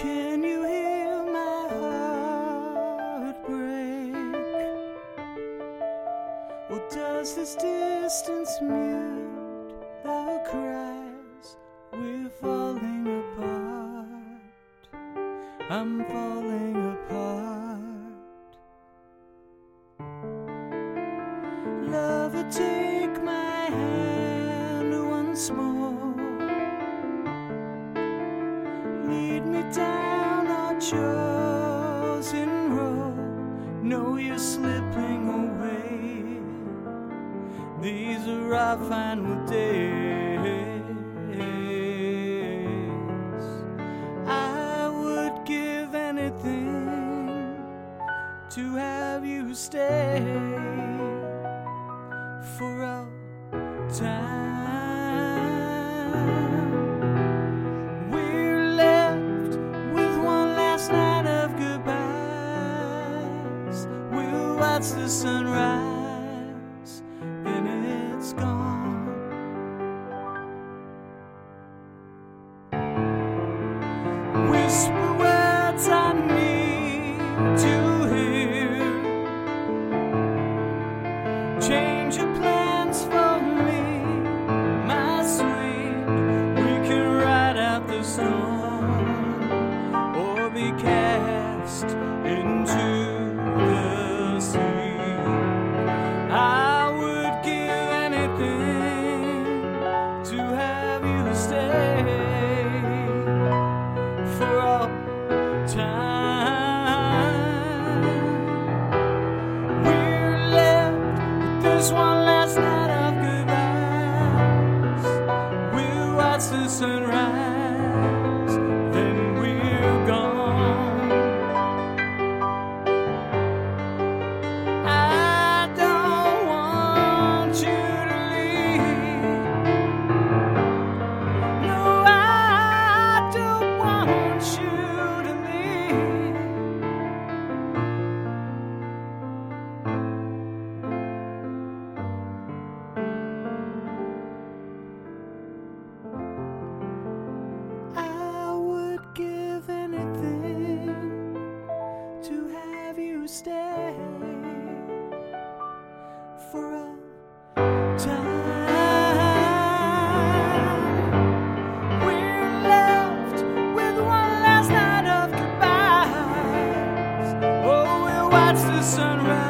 Can you hear my heart break? Or does this distance mute the cries? We're falling apart. I'm falling apart. Lover, take my hand once more. Lead me down our chosen road. Know you're slipping away. These are our final days. I would give anything to have you stay for all time. Watch the sunrise, then it's gone. Whisper words I need to hear. Change your plans for me, my sweet. We can ride out the storm or be cast into with this sunrise.